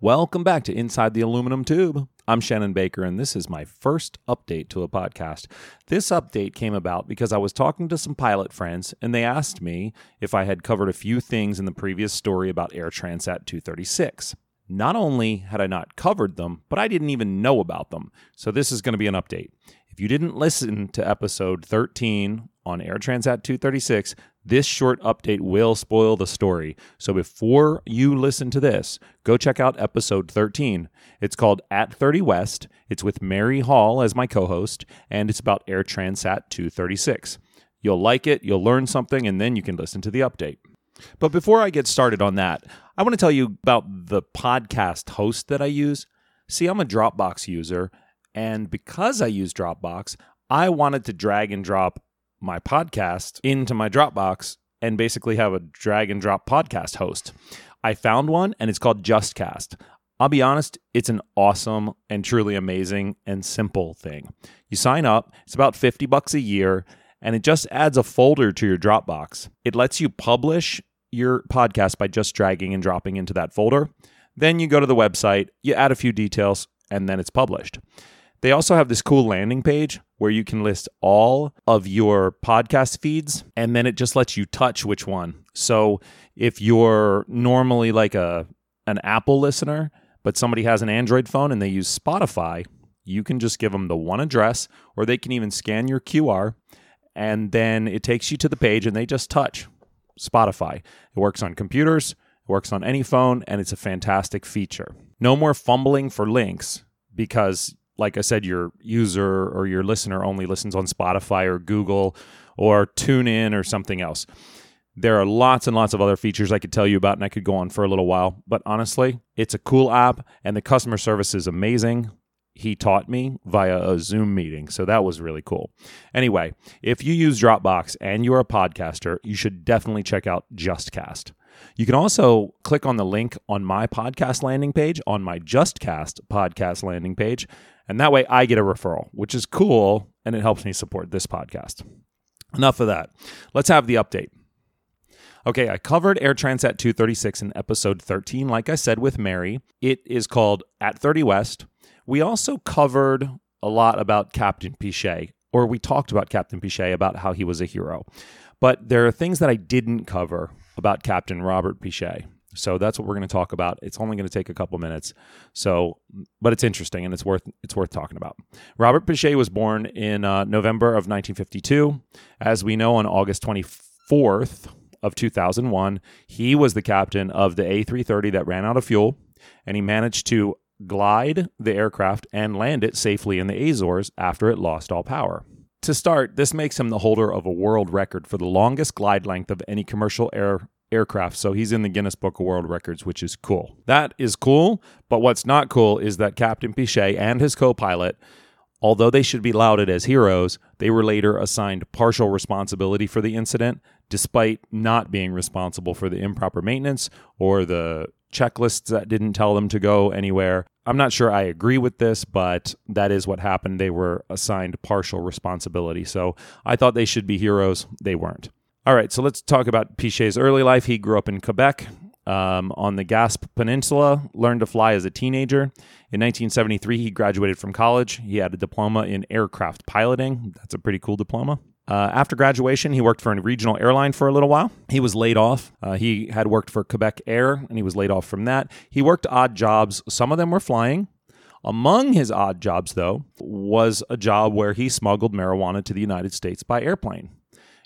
Welcome back to Inside the Aluminum Tube. I'm Shannon Baker, and this is my first update to a podcast. This update came about because I was talking to some pilot friends, and they asked me if I had covered a few things in the previous story about Air Transat 236. Not only had I not covered them, but I didn't even know about them. So this is going to be an update. If you didn't listen to episode 13 on Air Transat 236, this short update will spoil the story. So before you listen to this, go check out episode 13. It's called At 30 West. It's with Mary Hall as my co host, and it's about Air Transat 236. You'll like it, you'll learn something, and then you can listen to the update. But before I get started on that, I want to tell you about the podcast host that I use. See, I'm a Dropbox user, and because I use Dropbox, I wanted to drag and drop my podcast into my Dropbox and basically have a drag and drop podcast host. I found one and it's called JustCast. I'll be honest, it's an awesome and truly amazing and simple thing. You sign up, it's about 50 bucks a year, and it just adds a folder to your Dropbox. It lets you publish your podcast by just dragging and dropping into that folder. Then you go to the website, you add a few details, and then it's published. They also have this cool landing page where you can list all of your podcast feeds and then it just lets you touch which one. So if you're normally like a an Apple listener, but somebody has an Android phone and they use Spotify, you can just give them the one address or they can even scan your QR and then it takes you to the page and they just touch Spotify. It works on computers, it works on any phone and it's a fantastic feature. No more fumbling for links because like I said, your user or your listener only listens on Spotify or Google or TuneIn or something else. There are lots and lots of other features I could tell you about, and I could go on for a little while. But honestly, it's a cool app, and the customer service is amazing. He taught me via a Zoom meeting, so that was really cool. Anyway, if you use Dropbox and you're a podcaster, you should definitely check out JustCast. You can also click on the link on my podcast landing page, on my JustCast podcast landing page, and that way I get a referral, which is cool and it helps me support this podcast. Enough of that. Let's have the update. Okay, I covered Air Transat 236 in episode 13, like I said, with Mary. It is called At 30 West. We also covered a lot about Captain Piché, or we talked about Captain Piché, about how he was a hero. But there are things that I didn't cover about Captain Robert Piché. So that's what we're going to talk about. It's only going to take a couple minutes. So, but it's interesting and it's worth it's worth talking about. Robert Piché was born in uh, November of 1952. As we know, on August 24th of 2001, he was the captain of the A330 that ran out of fuel, and he managed to glide the aircraft and land it safely in the Azores after it lost all power. To start, this makes him the holder of a world record for the longest glide length of any commercial air aircraft. So he's in the Guinness Book of World Records, which is cool. That is cool. But what's not cool is that Captain Piché and his co pilot, although they should be lauded as heroes, they were later assigned partial responsibility for the incident, despite not being responsible for the improper maintenance or the checklists that didn't tell them to go anywhere. I'm not sure I agree with this, but that is what happened. They were assigned partial responsibility. So I thought they should be heroes. They weren't. All right, so let's talk about Piché's early life. He grew up in Quebec um, on the Gaspé Peninsula, learned to fly as a teenager. In 1973, he graduated from college. He had a diploma in aircraft piloting. That's a pretty cool diploma. Uh, after graduation, he worked for a regional airline for a little while. He was laid off. Uh, he had worked for Quebecair, and he was laid off from that. He worked odd jobs. Some of them were flying. Among his odd jobs, though, was a job where he smuggled marijuana to the United States by airplane.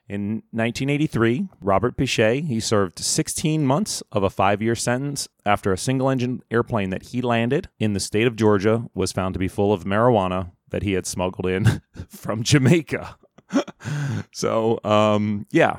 In 1983, Robert Piché, he served 16 months of a five-year sentence after a single-engine airplane that he landed in the state of Georgia was found to be full of marijuana that he had smuggled in from Jamaica. so, um, yeah,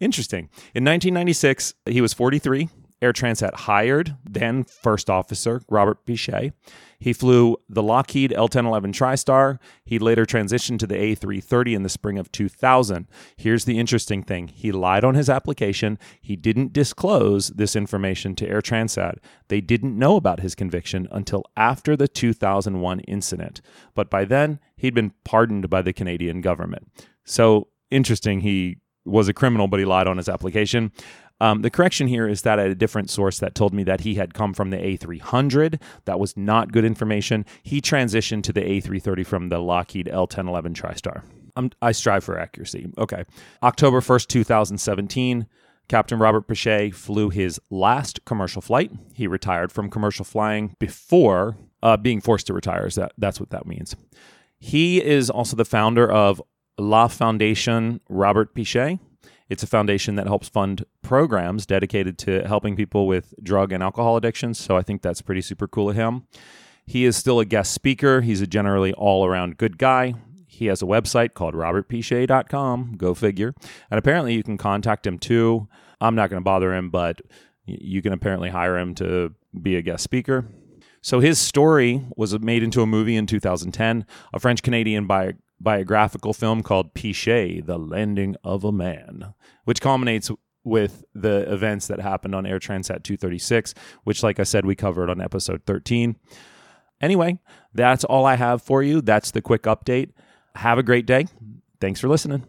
interesting. In 1996, he was 43. Air Transat hired then First Officer Robert Piché. He flew the Lockheed L 1011 TriStar. He later transitioned to the A330 in the spring of 2000. Here's the interesting thing he lied on his application. He didn't disclose this information to Air Transat. They didn't know about his conviction until after the 2001 incident. But by then, he'd been pardoned by the Canadian government. So interesting, he was a criminal, but he lied on his application. Um, the correction here is that had a different source that told me that he had come from the A300. That was not good information. He transitioned to the A330 from the Lockheed L1011 TriStar. I'm, I strive for accuracy. Okay. October 1st, 2017. Captain Robert Piché flew his last commercial flight. He retired from commercial flying before uh, being forced to retire. Is that that's what that means? He is also the founder of La Foundation Robert Piché. It's a foundation that helps fund programs dedicated to helping people with drug and alcohol addictions. So I think that's pretty super cool of him. He is still a guest speaker. He's a generally all around good guy. He has a website called robertpeccei.com. Go figure. And apparently you can contact him too. I'm not going to bother him, but you can apparently hire him to be a guest speaker. So his story was made into a movie in 2010, a French Canadian bi- biographical film called Piché, The Landing of a Man, which culminates with the events that happened on Air Transat 236, which, like I said, we covered on episode 13. Anyway, that's all I have for you. That's the quick update. Have a great day. Thanks for listening.